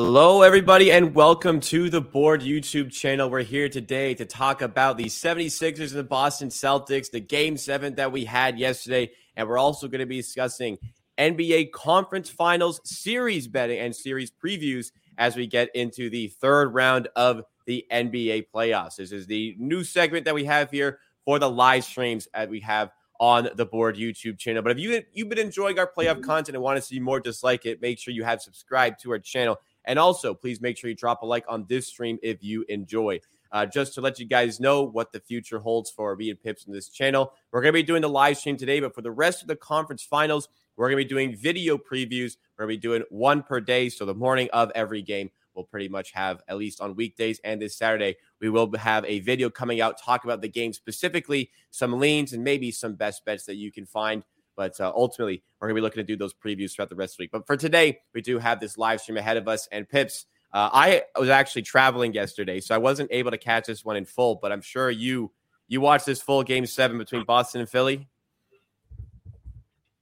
Hello, everybody, and welcome to the Board YouTube channel. We're here today to talk about the 76ers and the Boston Celtics, the game seven that we had yesterday. And we're also going to be discussing NBA conference finals, series betting, and series previews as we get into the third round of the NBA playoffs. This is the new segment that we have here for the live streams that we have on the board YouTube channel. But if you you've been enjoying our playoff content and want to see more just like it, make sure you have subscribed to our channel and also, please make sure you drop a like on this stream if you enjoy. Uh, just to let you guys know what the future holds for me and Pips in this channel. We're going to be doing the live stream today, but for the rest of the conference finals, we're going to be doing video previews. We're going to be doing one per day. So the morning of every game, we'll pretty much have, at least on weekdays and this Saturday, we will have a video coming out, talk about the game specifically, some leans, and maybe some best bets that you can find but uh, ultimately, we're going to be looking to do those previews throughout the rest of the week. But for today, we do have this live stream ahead of us. And Pips, uh, I was actually traveling yesterday, so I wasn't able to catch this one in full. But I'm sure you you watched this full game seven between Boston and Philly.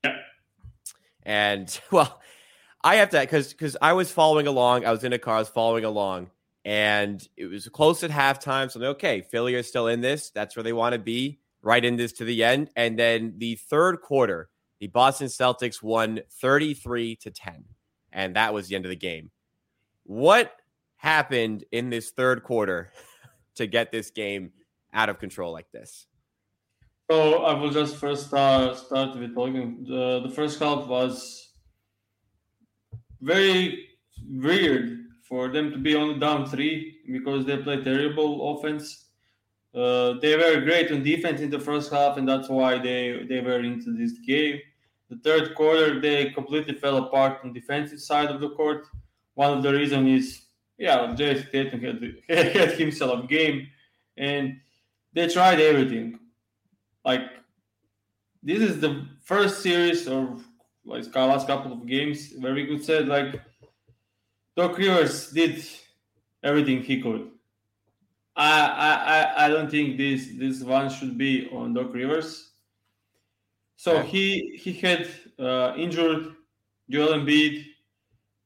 Yeah. And well, I have to because because I was following along. I was in a car. I was following along, and it was close at halftime. So I'm like, okay, Philly are still in this. That's where they want to be right in this to the end. And then the third quarter, the Boston Celtics won 33 to 10. And that was the end of the game. What happened in this third quarter to get this game out of control like this? So I will just first uh, start with talking. The, the first half was very weird for them to be on down three because they play terrible offense uh, they were great on defense in the first half, and that's why they, they were into this game. The third quarter, they completely fell apart on defensive side of the court. One of the reasons is, yeah, Jayson Tatum had, had himself game, and they tried everything. Like, this is the first series of like last couple of games where we could say like Doc Rivers did everything he could I, I I don't think this this one should be on Doc Rivers. So he he had uh, injured Joel Embiid,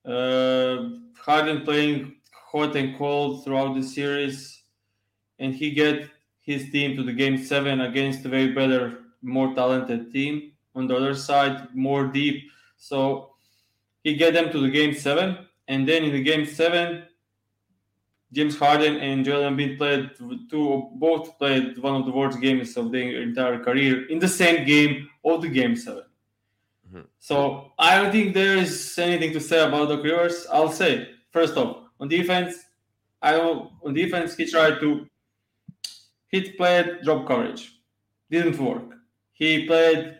uh, Harden playing hot and cold throughout the series, and he get his team to the game seven against a very better, more talented team on the other side, more deep. So he get them to the game seven, and then in the game seven, James Harden and Joel Embiid played two, both played one of the worst games of their entire career in the same game of the game 7 mm-hmm. So I don't think there is anything to say about Doc Rivers. I'll say first off on defense, I don't, on defense he tried to hit played drop coverage, didn't work. He played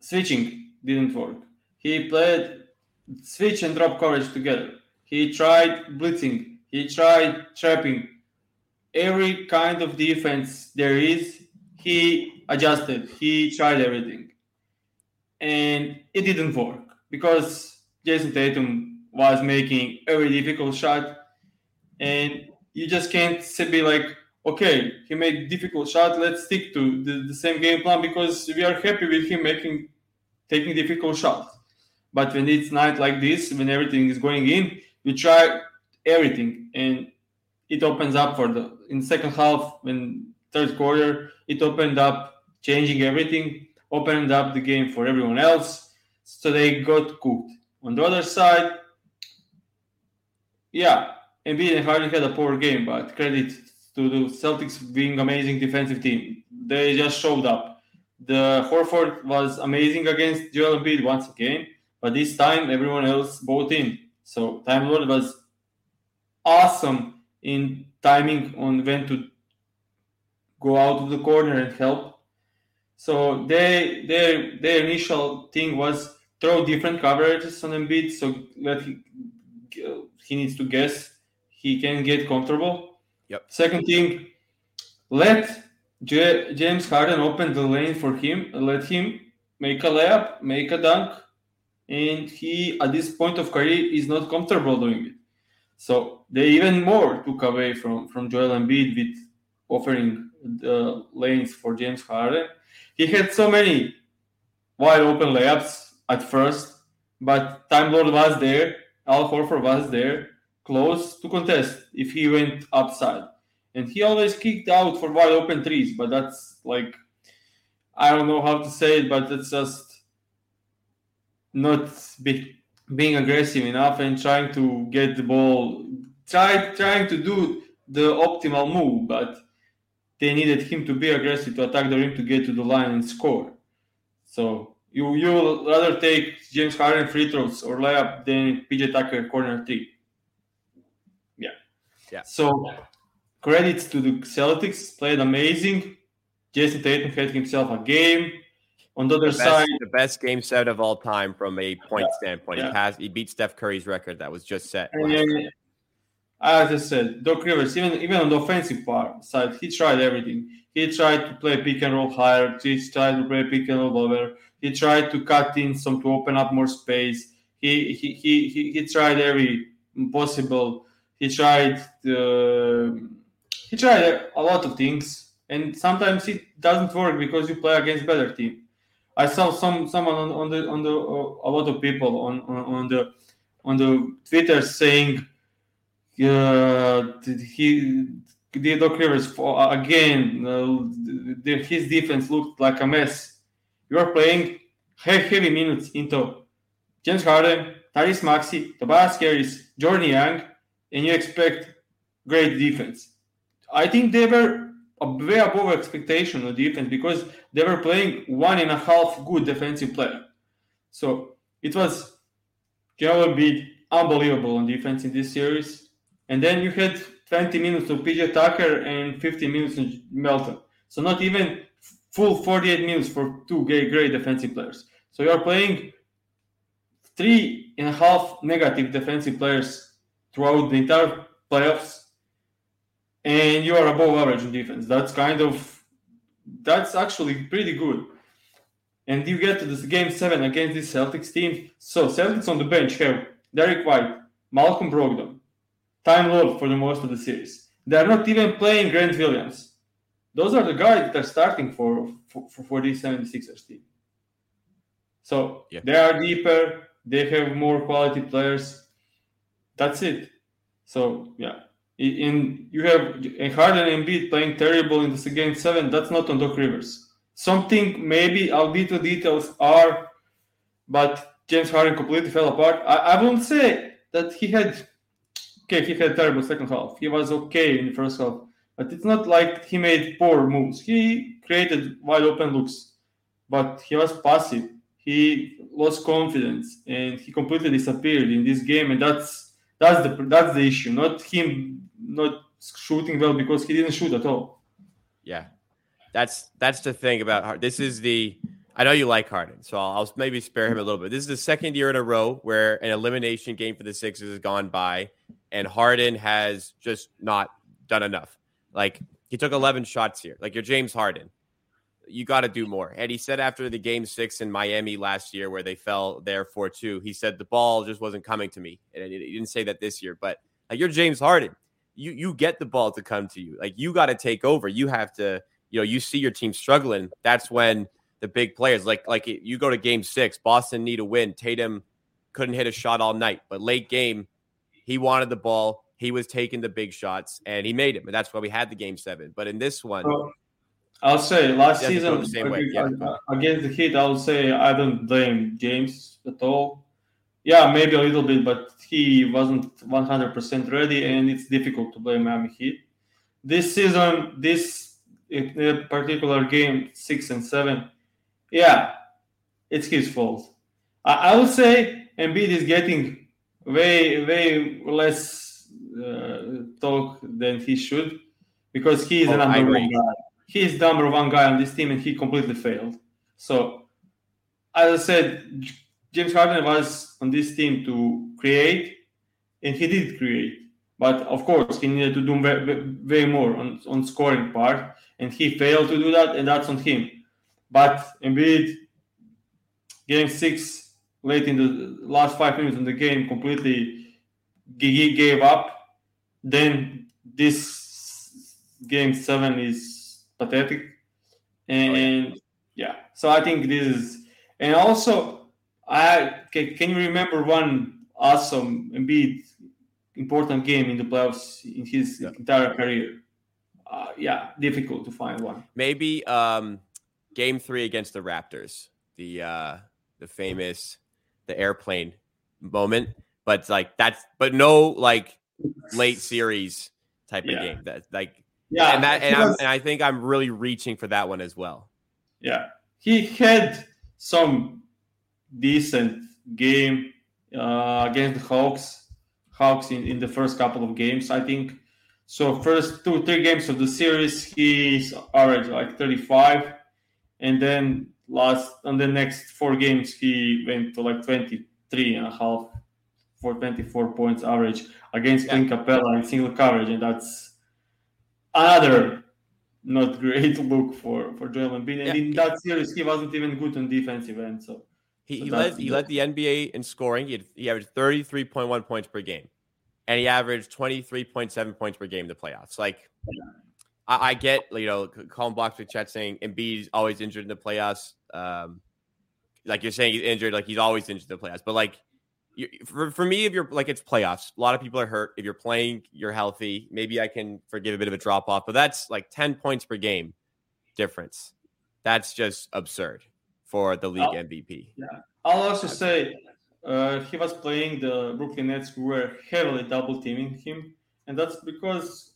switching, didn't work. He played switch and drop coverage together. He tried blitzing, he tried trapping every kind of defense there is. He adjusted. He tried everything, and it didn't work because Jayson Tatum was making every difficult shot, and you just can't be like, okay, he made difficult shot. Let's stick to the, the same game plan because we are happy with him making taking difficult shots. But when it's night like this, when everything is going in, you try everything, and it opens up for the in second half when third quarter it opened up changing everything, opened up the game for everyone else, so they got cooked. On the other side, yeah, Embiid and Harden had a poor game, but credit to the Celtics being amazing defensive team. They just showed up. The Horford was amazing against Joel Embiid once again, but this time everyone else bought in. So Time Lord was awesome in timing on when to go out of the corner and help. So they their their initial thing was throw different coverages on Embiid, so that he, he needs to guess he can get comfortable. Yep. Second thing, let J- James Harden open the lane for him. Let him make a layup, make a dunk, and he at this point of career is not comfortable doing it. So they even more took away from from Joel Embiid with offering the lanes for James Harden. He had so many wide open layups at first, but Time Lord was there, Al Horford was there, close to contest if he went upside. And he always kicked out for wide open threes, but that's like I don't know how to say it, but it's just not be, being aggressive enough and trying to get the ball, try trying to do the optimal move, but they needed him to be aggressive to attack the rim to get to the line and score. So you you will rather take James Harden free throws or layup than PJ Tucker corner three. Yeah. Yeah. So credits to the Celtics, played amazing. Jayson Tatum had himself a game. On the other The side, the best game set of all time from a point standpoint. yeah. He has, He beat Steph Curry's record that was just set. and then, as I said, Doc Rivers, even even on the offensive part side, he tried everything. He tried to play pick and roll higher. He tried to play pick and roll lower. He tried to cut in some to open up more space. He he he he, he tried every possible. He tried uh, he tried a lot of things, and sometimes it doesn't work because you play against better team. I saw some someone on, on the on the uh, a lot of people on, on on the on the Twitter saying uh, he Doc Rivers for, again uh, his defense looked like a mess. You are playing he- heavy minutes into James Harden, Tyrese Maxey, Tobias Harris, Georges Niang, and you expect great defense. I think they were way above expectation on defense because they were playing one and a half good defensive player. So it was Joel Embiid unbelievable on defense in this series. And then you had 20 minutes of PJ Tucker and 15 minutes of Melton. So not even full 48 minutes for two great, great defensive players. So you are playing three and a half negative defensive players throughout the entire playoffs, and you are above average in defense. That's kind of that's actually pretty good. And you get to this game seven against this Celtics team. So Celtics on the bench have Derrick White, Malcolm Brogdon, Time Lord for the most of the series. They are not even playing Grant Williams. Those are the guys that are starting for for, for this 76ers team. So Yeah. they are deeper. They have more quality players. That's it. So yeah, in you have and Harden and Embiid playing terrible in this game seven. That's not on Doc Rivers. Something maybe albeit details are, but James Harden completely fell apart. I, I won't say that he had okay. He had a terrible second half. He was okay in the first half, but it's not like he made poor moves. He created wide open looks, but he was passive. He lost confidence and he completely disappeared in this game, and that's that's the that's the issue. Not him not shooting well because he didn't shoot at all. Yeah, that's that's the thing about. This is the I know you like Harden, so I'll, I'll maybe spare him a little bit. This is the second year in a row where an elimination game for the Sixers has gone by, and Harden has just not done enough. Like he took 11 shots here. Like you're James Harden, you got to do more. And he said after the game six in Miami last year, where they fell there four two, he said the ball just wasn't coming to me. And he didn't say that this year, but like you're James Harden, you you get the ball to come to you. Like you got to take over. You have to you know, you see your team struggling, that's when the big players like like you go to game 6, Boston need a win. Tatum couldn't hit a shot all night, but late game he wanted the ball, he was taking the big shots and he made it. And that's why we had the game 7. But in this one, So, I'll say last Yeah, season the same way, yeah. Uh, uh, against the Heat, I would say I don't blame James at all. Yeah, maybe a little bit, but he wasn't 100% ready, and it's difficult to blame Miami Heat. This season, this in particular game, six and seven, yeah, it's his fault. I, I would say Embiid is getting way, way less uh, talk than he should because he is an Oh, underrated agree. guy. he's number one guy on this team, and he completely failed. So, as I said, James Harden was on this team to create, and he did create. But of course, he needed to do way, way more on, on scoring part, and he failed to do that, and that's on him. But Embiid, game six, late in the last five minutes in the game, completely gave up. Then this game seven is pathetic, and yeah. So I think this is, and also I can, can you remember one awesome Embiid important game in the playoffs in his yeah. entire career. Uh, yeah, difficult to find one. Maybe um, game three against the Raptors, the uh, the famous the airplane moment, but like that's but no like late series type yeah. of game. That like yeah, and that and, was, and I think I'm really reaching for that one as well. Yeah, he had some decent game uh, against the Hawks Hawks in, in the first couple of games, I think. So first two, three games of the series, he's average like 35. And then last on the next four games, he went to like 23 and a half for 24 points average against yeah. Clint Capela in single coverage. And that's another not great look for, for Joel Embiid. And yeah. in that series, he wasn't even good on defensive end. So he, he led he led the NBA in scoring. He, had, he averaged thirty three point one points per game, and he averaged twenty three point seven points per game in the playoffs. Like, I, I get you know Colin Blocksberg chat saying Embiid's always injured in the playoffs. Um, like you're saying he's injured, like he's always injured in the playoffs. But like you, for, for me, if you're like it's playoffs, a lot of people are hurt. If you're playing, you're healthy. Maybe I can forgive a bit of a drop off, but that's like ten points per game difference. That's just absurd for the league I'll, MVP. Yeah, I'll also say uh, he was playing the Brooklyn Nets who were heavily double teaming him, and that's because,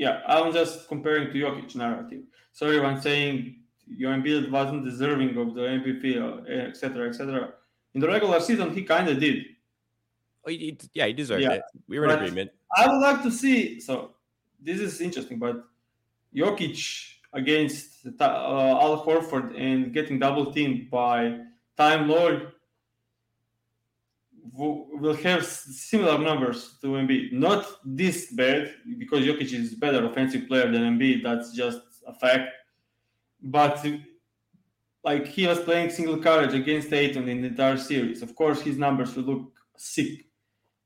yeah, I'm just comparing to Jokic narrative. So everyone saying your Embiid wasn't deserving of the MVP, etc., etc. In the regular season, he kind of did. Oh, he, yeah, he deserved yeah. it. We were in agreement. I would like to see. So this is interesting, but Jokic against uh, Al Horford and getting double teamed by Time Lord will have similar numbers to Embiid. Not this bad because Jokic is better offensive player than Embiid. That's just a fact. But like he was playing single coverage against Ayton in the entire series. Of course, his numbers will look sick.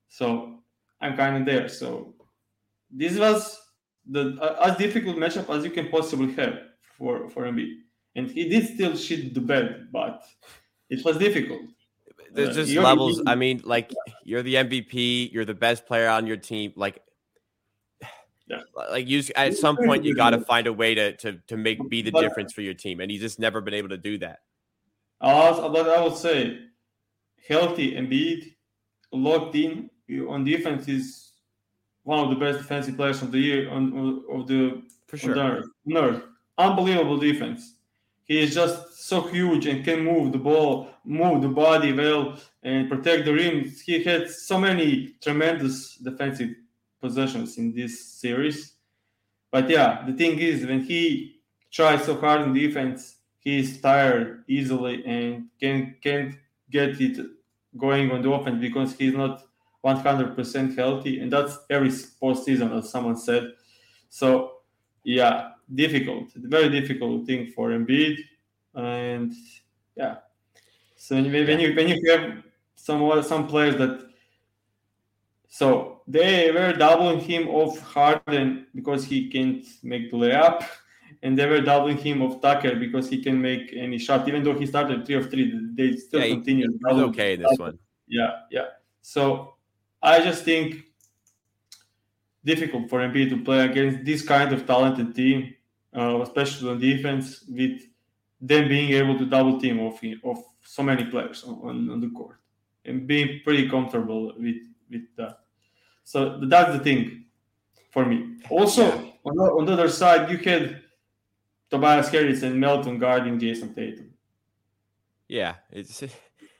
So I'm kind of there. So this was the uh, as difficult matchup as you can possibly have for for Embiid, and he did still shit the bed, but it was difficult. There's just levels. I mean, like you're the MVP, you're the best player on your team. Like, yeah. like you at some point you got to find a way to to to make be the but, difference for your team, and he's just never been able to do that. But I would say healthy Embiid, locked in on defense is one of the best defensive players of the year on, of the for sure. The earth. Unbelievable defense. He is just so huge and can move the ball, move the body well, and protect the rim. He had so many tremendous defensive possessions in this series. But yeah, the thing is, when he tries so hard in defense, he is tired easily and can can't get it going on the offense because he's not 100% healthy, and that's every postseason, as someone said. So, yeah, difficult, very difficult thing for Embiid, and yeah. So when you when you, when you have some some players that, so they were doubling him off Harden because he can't make the layup, and they were doubling him off Tucker because he can make any shot. Even though he started three of three, they still yeah, continue. He's okay this one. Yeah, yeah. So I just think difficult for Embiid to play against this kind of talented team, uh, especially on defense, with them being able to double team of, of so many players on, on the court and being pretty comfortable with with that. So that's the thing for me. Also, yeah. on, the, on the other side, you had Tobias Harris and Melton guarding Jayson Tatum. Yeah, it's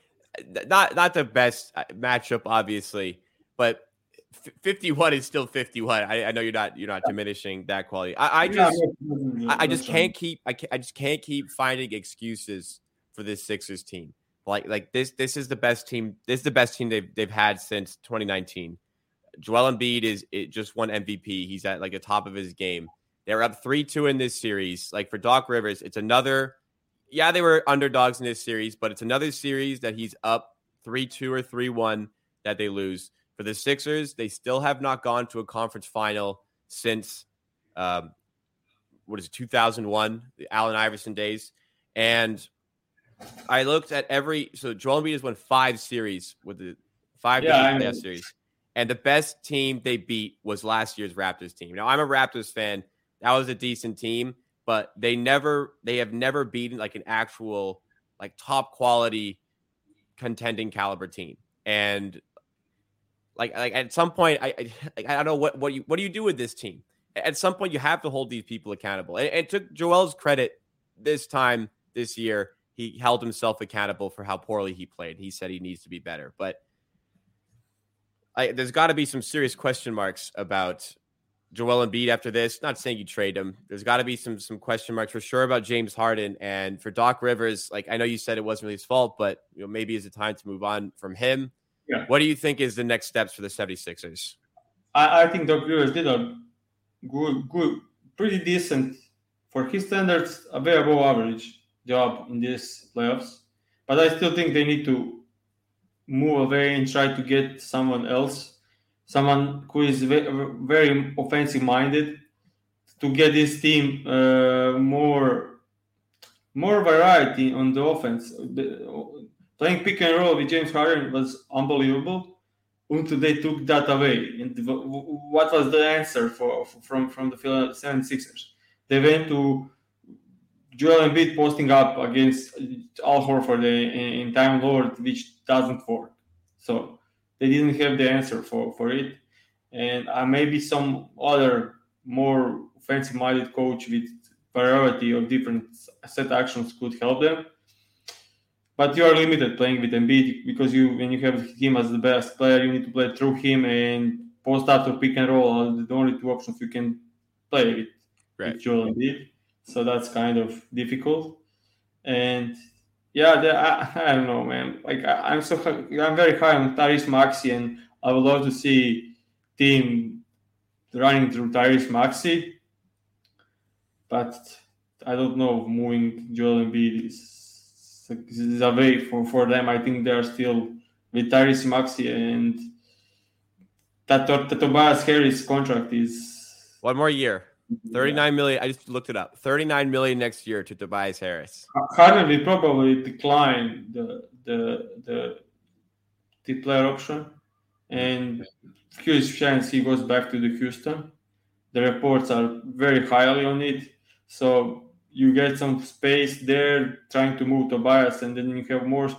not not the best uh, matchup, obviously. But 51 is still 51. I, I, know you're not you're not diminishing that quality. I, I just I, I, just can't keep I, can't, I just can't keep finding excuses for this Sixers team. Like like this this is the best team. This is the best team they've they've had since 2019. Joel Embiid is it just won MVP. He's at like the top of his game. They're up 3-2 in this series. Like for Doc Rivers, it's another yeah, they were underdogs in this series, but it's another series that he's up 3-2 or 3-1 that they lose. For the Sixers, they still have not gone to a conference final since um, what is it, 2001, the Allen Iverson days. And I looked at every so Joel Embiid has won five series with the five yeah, series, and the best team they beat was last year's Raptors team. Now I'm a Raptors fan. That was a decent team, but they never they have never beaten like an actual like top quality contending caliber team. And like like at some point I I, I don't know what what you what do you do with this team? At some point you have to hold these people accountable. And, and Joel's credit, this time this year he held himself accountable for how poorly he played. He said he needs to be better, but I, there's got to be some serious question marks about Joel Embiid after this. Not saying you trade him. There's got to be some some question marks for sure about James Harden and for Doc Rivers. Like I know you said it wasn't really his fault, but you know maybe it's a time to move on from him. Yeah. What do you think is the next steps for the 76ers? I, I think Doc Rivers did a good, good, pretty decent for his standards, a very above average job in these playoffs. But I still think they need to move away and try to get someone else, someone who is very offensive minded, to get this team uh, more more variety on the offense. The, playing pick and roll with James Harden was unbelievable until they took that away. And what was the answer for from from the Philadelphia 76ers? They went to Joel Embiid posting up against Al Horford in, in Time Lord, which doesn't work. So they didn't have the answer for, for it. And uh, maybe some other more offensive minded coach with variety of different set actions could help them. But you are limited playing with Embiid because you when you have him as the best player, you need to play through him and post up or pick and roll are the only two options you can play with, right. with Joel Embiid so that's kind of difficult. And yeah, the, I, I, don't know, man. Like I, am so I'm very high on Tyrese Maxey, and I would love to see team running through Tyrese Maxey, but I don't know. Moving Joel Embiid is, is a way for, for them. I think they are still with Tyrese Maxey and that, Tobias Harris contract is one more year. 39 million. I just looked it up. 39 million next year to Tobias Harris. Uh, Harden will probably decline the the the the player option, and huge chance he goes back to the Houston. The reports are very highly on it, so you get some space there trying to move Tobias, and then you have more.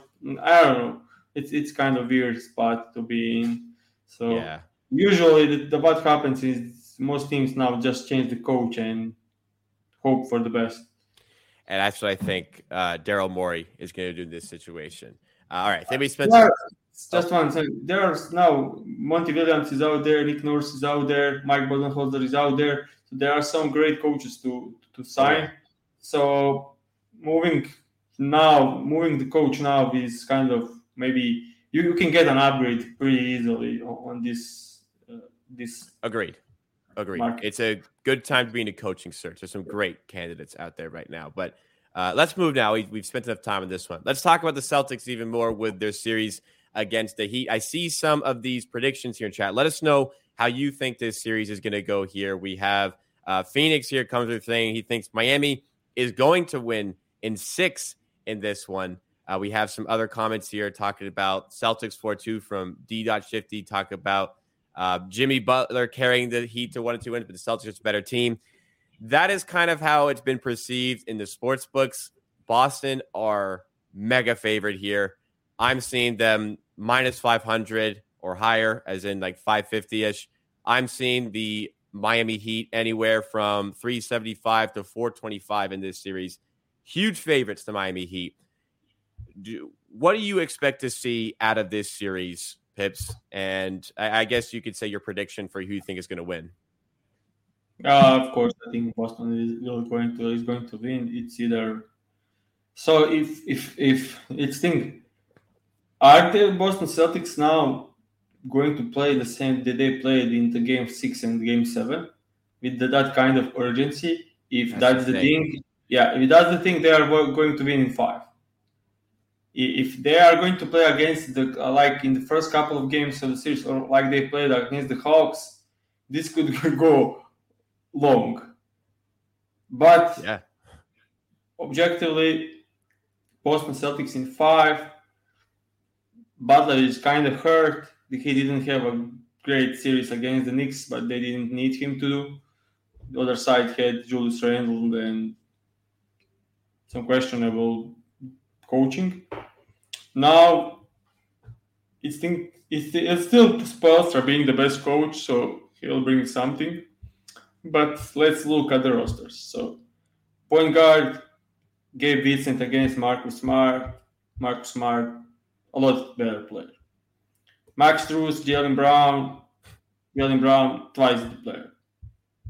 I don't know. It's it's kind of weird spot to be in. So yeah. usually the, the what happens is most teams now just change the coach and hope for the best. And that's what I think uh, Daryl Morey is going to do in this situation. Uh, all right, Timmy Spencer. just one second. There's now Monty Williams is out there, Nick Nurse is out there, Mike Budenholzer is out there. So there are some great coaches to to sign. Yeah. So moving now, moving the coach now is kind of maybe you, you can get an upgrade pretty easily on, on this uh, this. Agreed. Agreed. Mark. It's a good time to be in a coaching search. There's some great candidates out there right now. But uh, let's move now. We, have spent enough time on this one. Let's talk about the Celtics even more with their series against the Heat. I see some of these predictions here in chat. Let us know how you think this series is going to go here. We have uh, Phoenix here comes with saying he thinks Miami is going to win in six in this one. Uh, we have some other comments here talking about Celtics 4 2 from D. Shifty, talk about uh, Jimmy Butler carrying the Heat to one and two wins, but the Celtics are a better team. That is kind of how it's been perceived in the sports books. Boston are mega favorite here. I'm seeing them minus 500 or higher, as in like 550 ish. I'm seeing the Miami Heat anywhere from 375 to 425 in this series. Huge favorites, to Miami Heat. Do, what do you expect to see out of this series Pips, and I, I guess you could say your prediction for who you think is going to win. Uh, of course, I think Boston is going to is going to win. It's either so if if if it's thing, are the Boston Celtics now going to play the same that they played in the game six and game seven with the, that kind of urgency? If that's, that's the thing. thing, yeah, if that's the thing, they are going to win in five. If they are going to play against the like in the first couple of games of the series, or like they played against the Hawks, this could go long. But yeah, objectively, Boston Celtics in five. Butler is kind of hurt. He didn't have a great series against the Knicks, but they didn't need him to do. The other side had Julius Randle and some questionable coaching. Now, it's, think, it's, it's still Spoelstra being the best coach, so he'll bring something. But let's look at the rosters. So, point guard, Gabe Vincent against Marcus Smart. Marcus Smart, a lot better player. Max Strus, Jaylen Brown, Jaylen Brown, twice the player.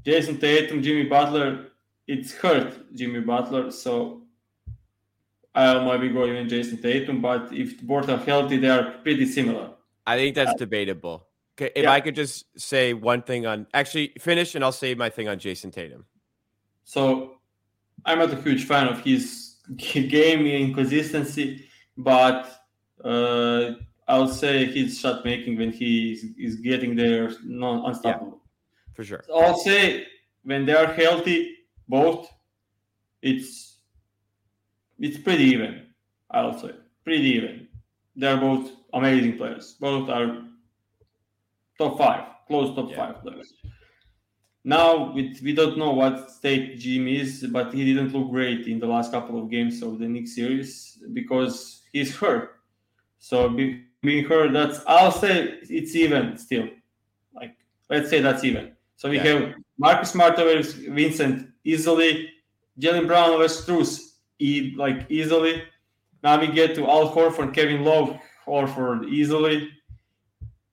Jayson Tatum, Jimmy Butler, it's hurt Jimmy Butler, so I'll maybe go even Jayson Tatum, but if both are healthy, they are pretty similar. I think that's debatable. Okay, if yeah. I could just say one thing on actually finish, and I'll say my thing on Jayson Tatum. So, I'm not a huge fan of his game inconsistency, but uh, I'll say his shot making when he is, is getting there non unstoppable. Yeah, for sure. So I'll say when they are healthy, both, it's it's pretty even. I'll say pretty even. They're both amazing players. Both are top five, close top yeah. five players. Now we, we don't know what state Jim is, but he didn't look great in the last couple of games of the Knicks series because he's hurt. So be, being hurt, that's I'll say it's even still. Like let's say that's even. So we yeah. have Marcus Smart over Vincent easily, Jaylen Brown over Strus e- like easily. Now we get to Al Horford, Kevin Love, Horford easily.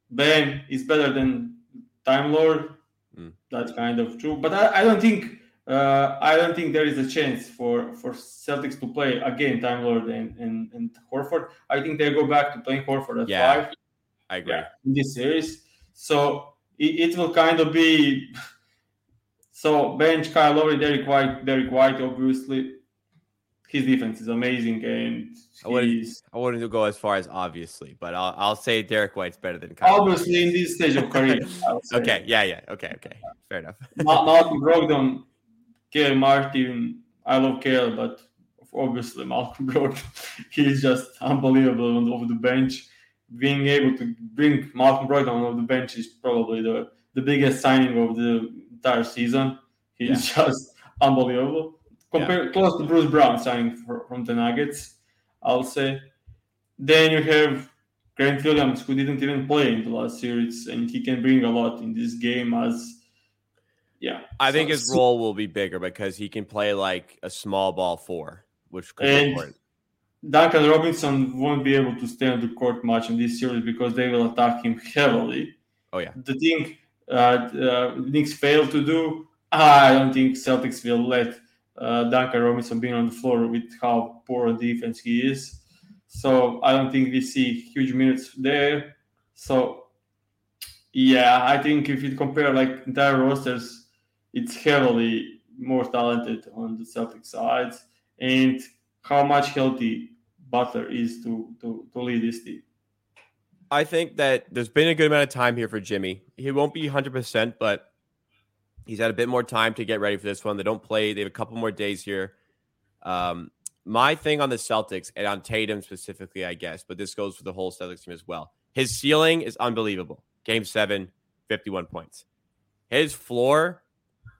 Ben is better than Time Lord. Mm. That's kind of true, but I, I don't think uh, I don't think there is a chance for for Celtics to play again Time Lord and, and, and Horford. I think they go back to playing Horford at yeah, five. I agree yeah, in this series. So it, it, will kind of be so bench Kyle Lowry, Derrick White, Derrick White, obviously. His defense is amazing, and I wouldn't, I wouldn't go as far as obviously, but I'll, I'll say Derrick White's better than Kyle. Obviously, in this stage of career. okay, yeah, yeah, okay, okay, fair enough. Malcolm Brogdon Caleb Martin, I love Caleb, but obviously Malcolm Brogdon, he's just unbelievable on over the bench. Being able to bring Malcolm Brogdon on the bench is probably the, the biggest signing of the entire season. He's yeah. just unbelievable. Compared yeah. close to Bruce Brown signing for, from the Nuggets, I'll say. Then you have Grant Williams, who didn't even play in the last series, and he can bring a lot in this game as yeah. I so, think his role will be bigger because he can play like a small ball four, which could and be important. Duncan Robinson won't be able to stay on the court much in this series because they will attack him heavily. Oh yeah. The thing uh, uh, Knicks failed to do, I don't think Celtics will let uh, Duncan Robinson be on the floor with how poor on defense he is. So I don't think we see huge minutes there. So yeah, I think if you compare like entire rosters, it's heavily more talented on the Celtic side, and how much healthy Butler is to to, to lead this team. I think that there's been a good amount of time here for Jimmy. He won't be 100%, but he's had a bit more time to get ready for this one. They don't play, they have a couple more days here. Um, my thing on the Celtics and on Tatum specifically, I guess, but this goes for the whole Celtics team as well. His ceiling is unbelievable. Game seven, 51 points. His floor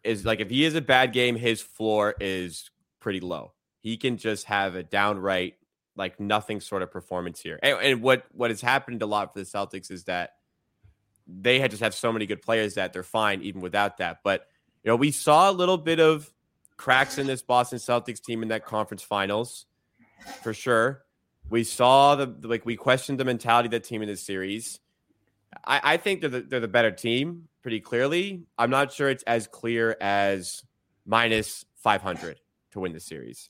is like if he is a bad game, his floor is pretty low. He can just have a downright like nothing sort of performance here. And, and what what has happened a lot for the Celtics is that they had just have so many good players that they're fine even without that. But you know, we saw a little bit of cracks in this Boston Celtics team in that conference finals, for sure. We saw the like we questioned the mentality of that team in this series. I, I think they're the, they're the better team pretty clearly. I'm not sure it's as clear as minus 500 to win the series.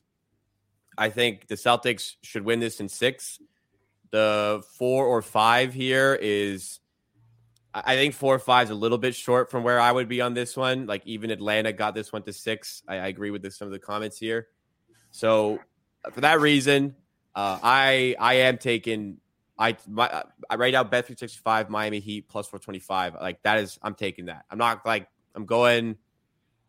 I think the Celtics should win this in six. The four or five here is, I think four or five is a little bit short from where I would be on this one. Like even Atlanta got this one to six. I, I agree with some of the comments here. So for that reason, uh, I I am taking I my I right now bet three sixty five Miami Heat plus four twenty five. Like that is I'm taking that. I'm not like I'm going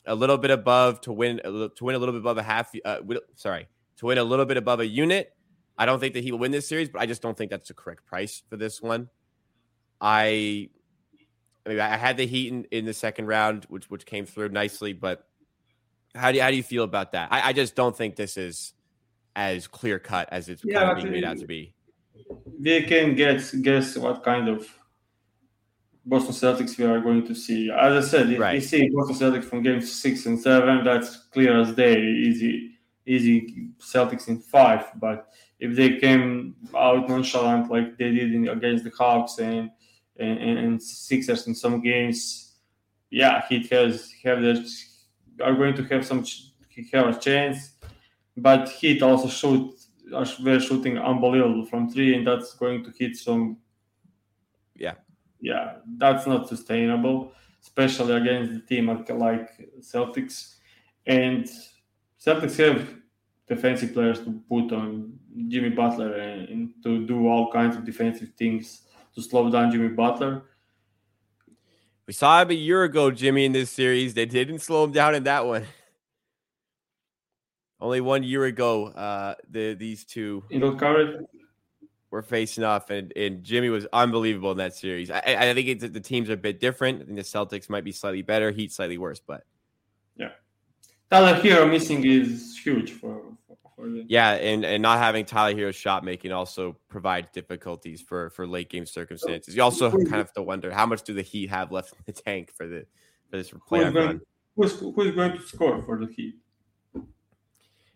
a little bit above to win to win a little bit above a half. Uh, sorry, to win a little bit above a unit. I don't think that he will win this series, but I just don't think that's the correct price for this one. I, I mean, I had the Heat in, in the second round, which which came through nicely. But how do you, how do you feel about that? I, I just don't think this is as clear cut as it's yeah, kind of being made out to be. We can guess guess what kind of Boston Celtics we are going to see. As I said, if right. we see Boston Celtics from game six and seven, that's clear as day, easy, easy Celtics in five. But if they came out nonchalant like they did in, against the Hawks and, and and Sixers in some games, yeah, Heat has have the are going to have some have a chance. But Heat also shoot are shooting unbelievable from three, and that's going to hit some. Yeah, yeah, that's not sustainable, especially against the team like Celtics. And Celtics have defensive players to put on Jimmy Butler and, and to do all kinds of defensive things to slow down Jimmy Butler. We saw him a year ago, Jimmy, in this series. They didn't slow him down in that one. Only one year ago, uh, the these two in those coverage were facing off, and, and Jimmy was unbelievable in that series. I, I think the teams are a bit different. I think the Celtics might be slightly better, Heat slightly worse, but yeah, Tyler Herro missing is huge for. for the... Yeah, and, and not having Tyler Herro's shot making also provides difficulties for for late game circumstances. You also kind of have to wonder how much do the Heat have left in the tank for the for this playoff who's run. Who's, who's going to score for the Heat?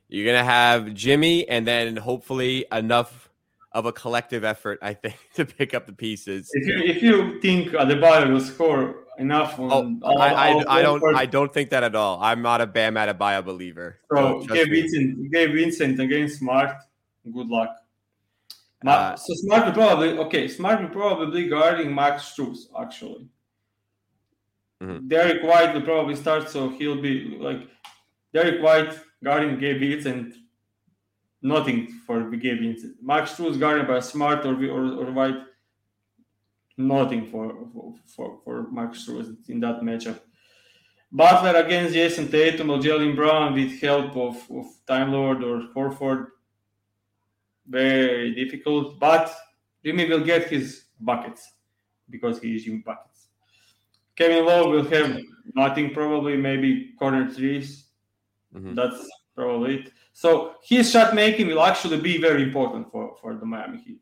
You're gonna have Jimmy, and then hopefully enough of a collective effort, I think, to pick up the pieces. If you if you think Adebayo will score enough, on, oh, I, I, I don't I don't think that at all. I'm not a Bam Adebayo believer. So, so Gabe Vincent, Gabe Vincent against Smart. Good luck. Uh, so Smart will probably okay. Smart will probably be guarding Max Strus actually. Mm-hmm. Derrick White will probably start, so he'll be like Derrick White guarding Gabe and nothing for Gabe Vincent. Max Strus guarded by Smart or, or, or White, nothing for for, for, Max Strus in that matchup. Butler against Jayson Tatum or Jaylen Brown with help of, of Time Lord or Horford, very difficult. But Jimmy will get his buckets because he is Jimmy buckets. Kevin Love will have nothing, probably maybe corner 3s mm-hmm. That's probably it. So his shot making will actually be very important for, for the Miami Heat.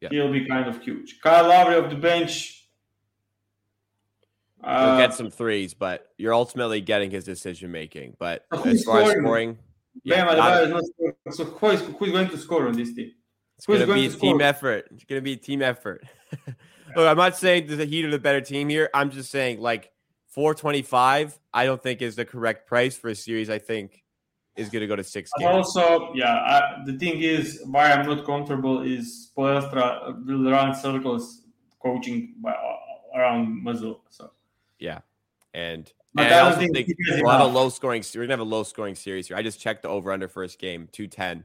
Yeah. He'll be kind of huge. Kyle Lowry of the bench. Uh, You'll get some threes, but you're ultimately getting his decision making. But as far as scoring, yeah, not, not scoring. So who is, who is going to score on this team? It's going to be a team effort. It's going to be a team effort. Look, I'm not saying the Heat are the better team here. I'm just saying like 425. I don't think is the correct price for a series. I think is going to go to six games. Also, yeah, I, the thing is why I'm not comfortable is Spoelstra will run circles coaching by, uh, around Mazzulla. So yeah, and, and I, also think, think we'll have a low scoring. We're gonna have a low scoring series here. I just checked the over under first game two ten.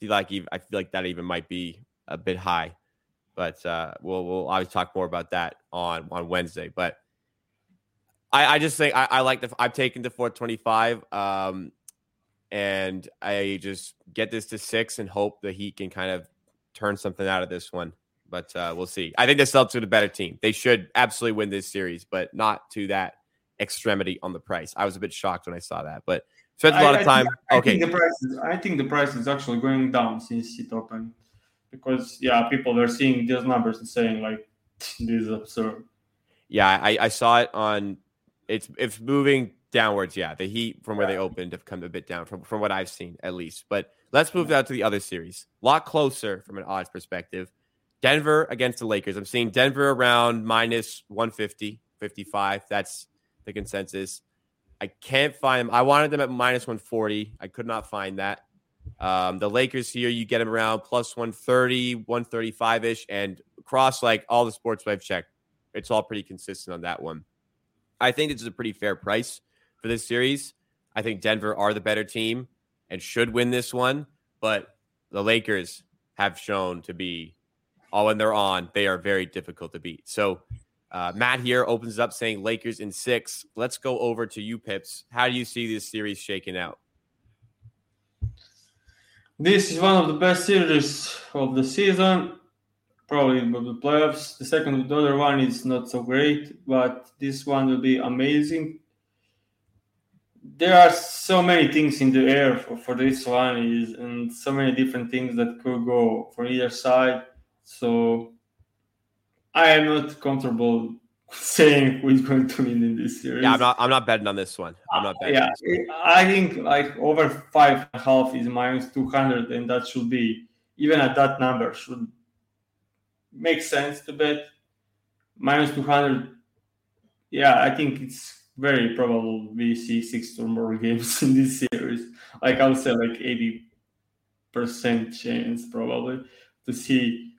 Feel like I feel like that even might be a bit high, but uh, we'll we'll always talk more about that on on Wednesday. But I, I just think I, I like the I've taken the 425. Um, and I just get this to six and hope the Heat can kind of turn something out of this one. But uh, we'll see. I think the Celtics are the better team. They should absolutely win this series, but not to that extremity on the price. I was a bit shocked when I saw that, but spent a lot I, of time. I think, okay, think the price is, I think the price is actually going down since it opened because yeah, people are seeing these numbers and saying like this is absurd. Yeah, I, I saw it on. It's it's moving downwards. Yeah, the Heat from where they opened have come a bit down from from what I've seen at least. But let's move down to the other series. A lot closer from an odds perspective. Denver against the Lakers. I'm seeing Denver around minus 150, 55. That's the consensus. I can't find them. I wanted them at minus 140. I could not find that. Um, the Lakers here, you get them around plus 130, 135 ish, and across like all the sports I've checked, it's all pretty consistent on that one. I think this is a pretty fair price for this series. I think Denver are the better team and should win this one, but the Lakers have shown to be, all when they're on, they are very difficult to beat. So uh, Matt here opens up saying Lakers in six. Let's go over to you, Pips. How do you see this series shaking out? This is one of the best series of the season, probably of the playoffs. The second, the other one is not so great, but this one will be amazing. There are so many things in the air for, for this one, is and so many different things that could go for either side. So I am not comfortable saying who is going to win in this series. Yeah, I'm not. I'm not betting on this one. I'm not betting. Uh, yeah, I think like over five and a half is minus two hundred, and that should be even at that number should make sense to bet. Minus two hundred. Yeah, I think it's very probable we see six or more games in this series. Like I would say, like eighty percent chance probably to see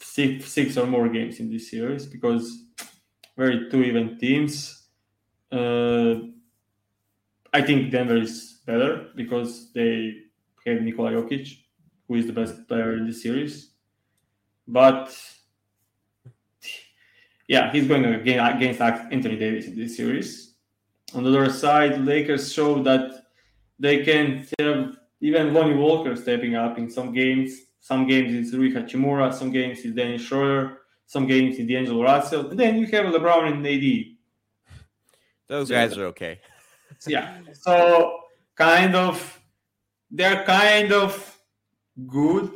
six six or more games in this series because very two even teams. Uh, I think Denver is better because they have Nikola Jokic, who is the best player in the series. But yeah, he's going again against Anthony Davis in this series. On the other side, Lakers show that they can have even Lonnie Walker stepping up in some games. Some games it's Rui Hachimura, some games it's Dennis Schroeder some games in D'Angelo Russell, and then you have LeBron and AD. Those guys are okay. yeah. So kind of they're kind of good.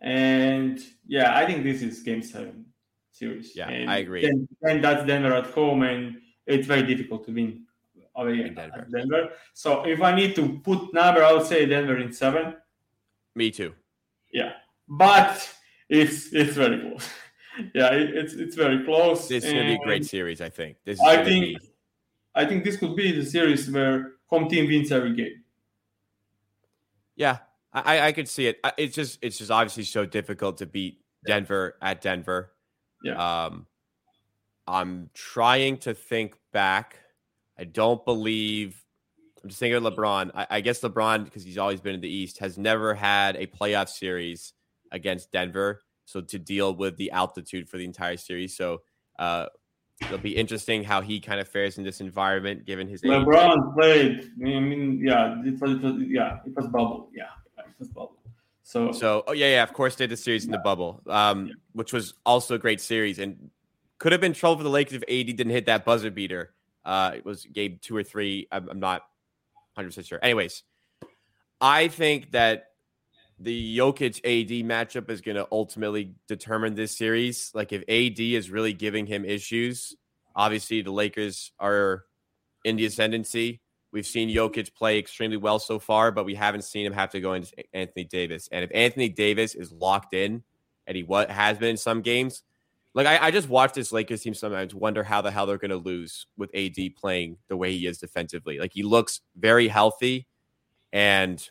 And yeah, I think this is game seven series. Yeah, and I agree. Then, then that's Denver at home, and it's very difficult to win away in Denver. Denver. So if I need to put number, I would say Denver in seven. Me too. Yeah, but it's it's very close. yeah, it, it's it's very close. This is going to be a great series, I think. This I think be... I think this could be the series where home team wins every game. Yeah, I, I could see it. It's just it's just obviously so difficult to beat Denver at Denver. Yeah. Um, I'm trying to think back. I don't believe. I'm just thinking of LeBron. I, I guess LeBron, because he's always been in the East, has never had a playoff series against Denver so to deal with the altitude for the entire series. So uh, it'll be interesting how he kind of fares in this environment, given his LeBron age. played. I mean, yeah, it was, it was, yeah, it was bubble. Yeah, bubble. So, so oh yeah, yeah, of course, they did the series yeah. in the bubble, um, yeah. which was also a great series and could have been trouble for the Lakers if AD didn't hit that buzzer beater. Uh, it was game two or three. I'm, I'm not 100 percent sure. Anyways, I think that the Jokic AD matchup is going to ultimately determine this series. Like if AD is really giving him issues, obviously the Lakers are in the ascendancy. We've seen Jokic play extremely well so far, but we haven't seen him have to go into Anthony Davis. And if Anthony Davis is locked in, and he what has been in some games, like I, I just watch this Lakers team sometimes wonder how the hell they're going to lose with AD playing the way he is defensively. Like he looks very healthy, and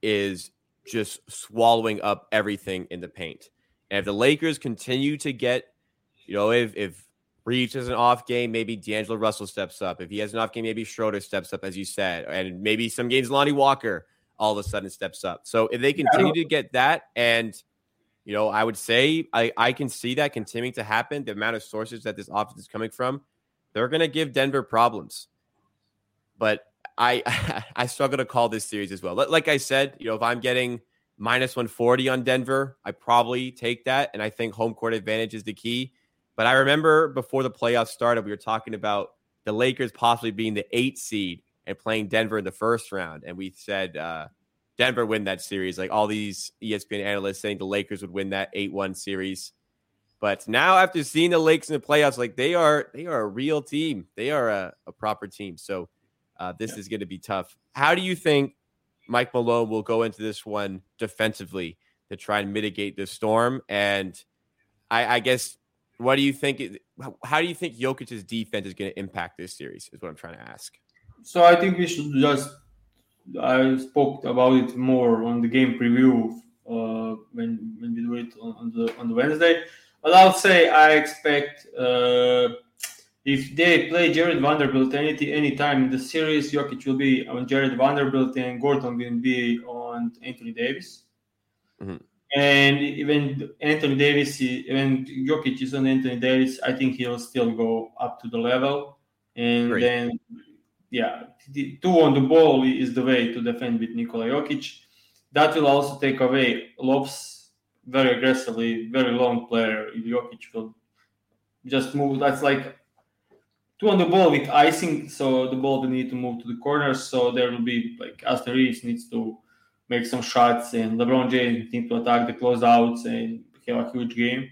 is just swallowing up everything in the paint. And if the Lakers continue to get, you know, if if Reaves has an off game, maybe D'Angelo Russell steps up. If he has an off game, maybe Schroeder steps up, as you said, and maybe some games Lonnie Walker all of a sudden steps up. So if they continue to get that, and you know, I would say I I can see that continuing to happen. The amount of sources that this offense is coming from, they're going to give Denver problems. But I I struggle to call this series as well. Like I said, you know, if I'm getting minus 140 on Denver, I probably take that. And I think home court advantage is the key. But I remember before the playoffs started, we were talking about the Lakers possibly being the eight seed and playing Denver in the first round. And we said uh, Denver win that series. Like all these ESPN analysts saying the Lakers would win that 8 1 series. But now after seeing the Lakers in the playoffs, like they are they are a real team. They are a, a proper team. So uh, this yeah. is going to be tough. How do you think Mike Malone will go into this one defensively? to try and mitigate the storm. And I, I guess, what do you think? How do you think Jokic's defense is going to impact this series? Is what I'm trying to ask. So I think we should just. I spoke about it more on the game preview uh, when when we do it on, on the on the Wednesday. But I'll say I expect uh, if they play Jarred Vanderbilt any any time in the series, Jokic will be on Jarred Vanderbilt and Gordon will be on Anthony Davis. Mm-hmm. And even Anthony Davis, when Jokic is on Anthony Davis, I think he'll still go up to the level. And Great. then, yeah, two on the ball is the way to defend with Nikola Jokic. That will also take away lobs very aggressively, very long player. Jokic will just move. That's like two on the ball with icing, so the ball will need to move to the corners. So there will be like Reaves needs to make some shots, and LeBron James need to attack the closeouts and have a huge game.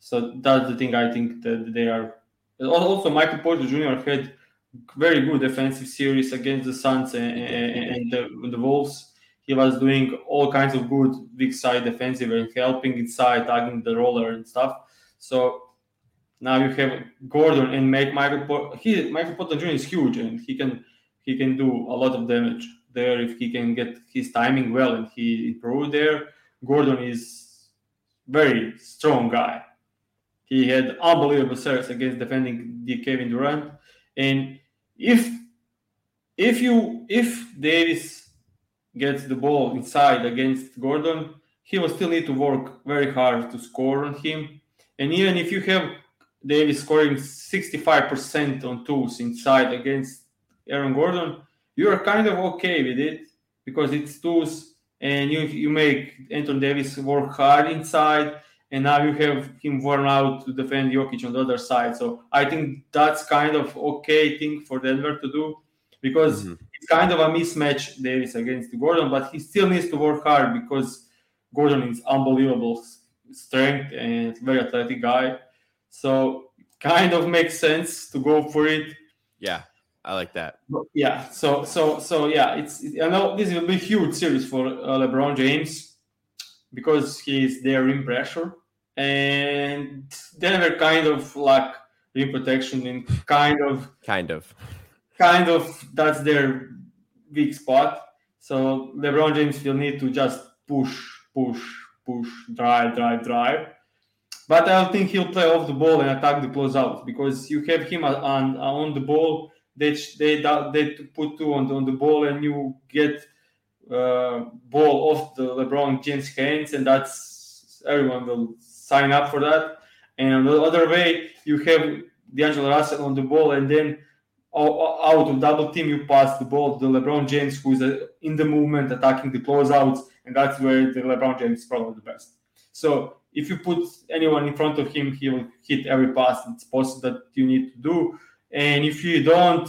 So that's the thing I think that they are. Also, Michael Porter Jr. had very good defensive series against the Suns and, and, the, the Wolves. He was doing all kinds of good big side defensive and helping inside, tagging the roller and stuff. So now you have Gordon and make Michael Porter. He Michael Porter Jr. is huge and he can he can do a lot of damage there if he can get his timing well and he improved there. Gordon is very strong guy. He had unbelievable series against defending the Kevin Durant. And if if you if Davis gets the ball inside against Gordon, he will still need to work very hard to score on him. And even if you have Davis scoring 65% on twos inside against Aaron Gordon, you are kind of okay with it because it's twos and you you make Anton Davis work hard inside, and now you have him worn out to defend Jokic on the other side. So I think that's kind of okay thing for Denver to do because mm-hmm. it's kind of a mismatch Davis against Gordon, but he still needs to work hard because Gordon is unbelievable strength and very athletic guy. So kind of makes sense to go for it. Yeah, I like that. Yeah. So so so yeah, it's I know this will be a huge series for uh, LeBron James because he's there in pressure and Denver kind of lack rim protection and kind of kind of kind of that's their weak spot. So LeBron James will need to just push, push, push, drive, drive, drive but I don't think he'll play off the ball and attack the closeout because you have him on on the ball. They they they put two on the, on the ball and you get uh, ball off the LeBron James hands and that's everyone will sign up for that. And the other way, you have D'Angelo Russell on the ball and then out of double team you pass the ball to the LeBron James who's uh, in the movement attacking the closeouts and that's where the LeBron James is probably the best. So if you put anyone in front of him, he will hit every pass it's possible that you need to do. And if you don't,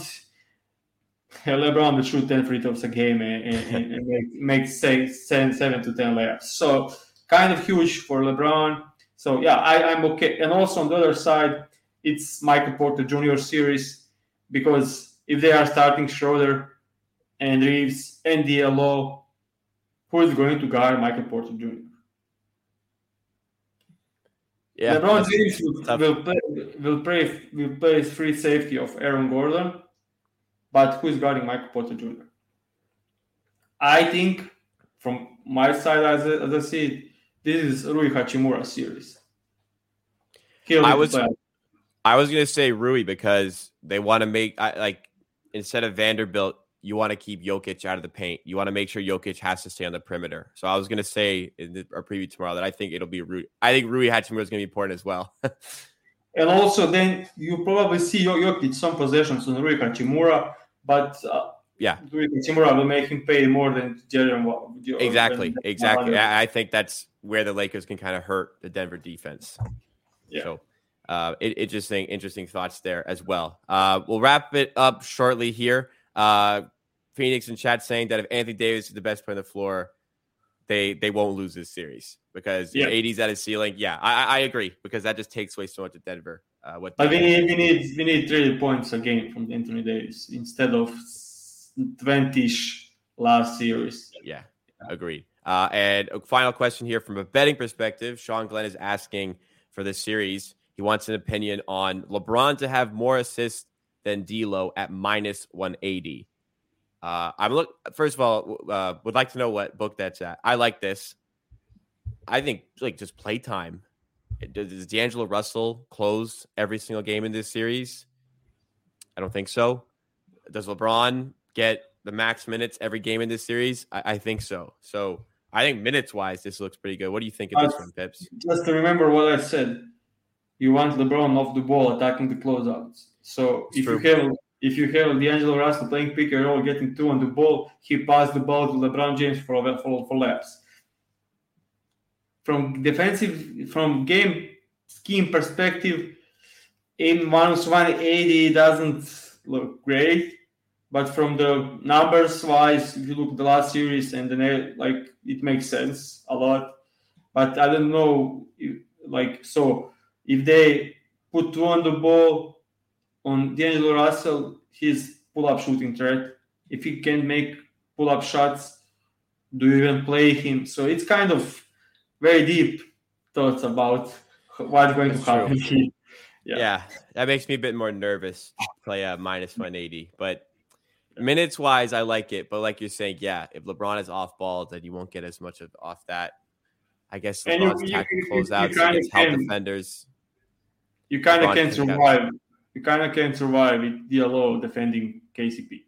LeBron will shoot 10 free throws a game and, and, and make, make say, seven, seven to 10 layups. So kind of huge for LeBron. So yeah, I, I'm okay. And also on the other side, it's Michael Porter Jr. series because if they are starting Schroeder and Reaves and D'Lo, who is going to guard Michael Porter Jr.? Yeah, LeBron James will, will, play, will, play, will play free safety of Aaron Gordon, but who is guarding Michael Porter Jr.? I think, from my side, as I, as I see it, this is Rui Hachimura series. I was, I was going to say Rui because they want to make I, like instead of Vanderbilt, you want to keep Jokic out of the paint. You want to make sure Jokic has to stay on the perimeter. So I was going to say in the, our preview tomorrow that I think it'll be Rui. I think Rui Hachimura is going to be important as well. and also, then you probably see Jokic some possessions on Rui Hachimura, but uh, yeah, Rui Hachimura will make him pay more than Jarred. Exactly, exactly. I think that's where the Lakers can kind of hurt the Denver defense. Yeah. So. Uh, interesting, interesting thoughts there as well. Uh, we'll wrap it up shortly here. Uh, Phoenix in chat saying that if Anthony Davis is the best player on the floor, they they won't lose this series because yeah. AD's at his ceiling. Yeah, I, I agree because that just takes away so much of Denver. Uh, what we need we need we need 30 points a game from Anthony Davis instead of 20ish last series. Yeah, agreed. Uh, and a final question here from a betting perspective. Sean Glenn is asking for this series. He wants an opinion on LeBron to have more assists than D'Lo at minus 180. Uh, I'm look. First of all, uh, would like to know what book that's at. I like this. I think like just playtime. Does D'Angelo Russell close every single game in this series? I don't think so. Does LeBron get the max minutes every game in this series? I, I think so. So I think minutes wise, this looks pretty good. What do you think of this one, Pips? Just to remember what I said, you want LeBron off the ball attacking the closeouts. So it's if true. you have if you have D'Angelo Russell playing pick and roll, getting two on the ball, he passed the ball to LeBron James for for, for laps. From defensive, from game scheme perspective, in minus 180 doesn't look great but from the numbers wise, if you look at the last series and then like it makes sense a lot. But I don't know, if, like so if they put two on the ball on D'Angelo Russell, his pull-up shooting threat. If he can make pull-up shots, do you even play him? So it's kind of very deep thoughts about what's going That's to happen here. Yeah. yeah. that makes me a bit more nervous to play a minus 180. But minutes wise, I like it. But like you're saying, yeah, if LeBron is off ball, then you won't get as much of off that. I guess LeBron's and you, you against help defenders. You kind of can't survive. You kind of can't survive with D'Lo defending KCP.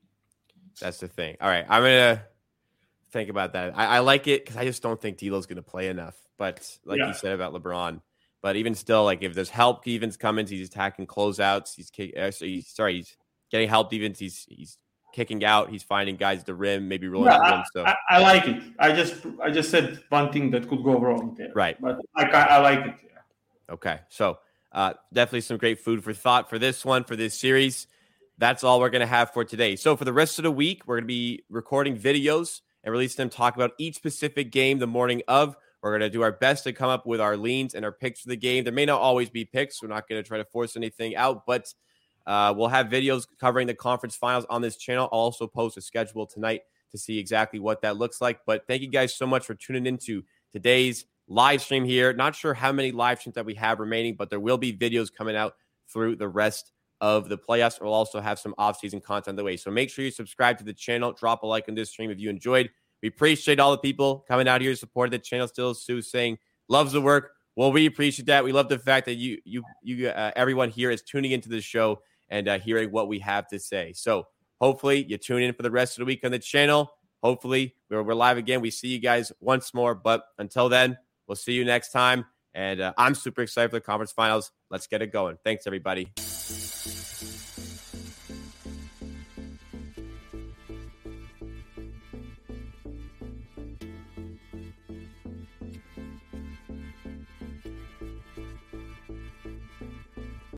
That's the thing. All right, I'm gonna think about that. I, I like it because I just don't think D'Lo's gonna play enough. But like yeah. you said about LeBron, but even still, like if there's help, Evans Cummins, he's attacking closeouts. He's, uh, he's sorry, he's getting help. Evans, he's he's kicking out. He's finding guys at the rim, maybe rolling yeah, the rim. So I, I, like it. I just I just said one thing that could go wrong there. Right. But I I like it. Yeah. Okay. So uh, definitely some great food for thought for this one for this series. That's all we're going to have for today. So for the rest of the week, we're going to be recording videos and release them talk about each specific game the morning of. We're going to do our best to come up with our leans and our picks for the game. There may not always be picks. We're not going to try to force anything out, but uh, we'll have videos covering the conference finals on this channel. I'll also post a schedule tonight to see exactly what that looks like. But thank you guys so much for tuning into today's live stream here. Not sure how many live streams that we have remaining, but there will be videos coming out through the rest of the playoffs. We'll also have some off-season content the way. So make sure you subscribe to the channel, drop a like on this stream if you enjoyed. We appreciate all the people coming out here to support the channel. Still, Sue saying loves the work. Well, we appreciate that. We love the fact that you, you, you, uh, everyone here is tuning into the show and uh, hearing what we have to say. So hopefully you tune in for the rest of the week on the channel. Hopefully we're, we're live again. We see you guys once more. But until then, we'll see you next time. And uh, I'm super excited for the conference finals. Let's get it going. Thanks, everybody.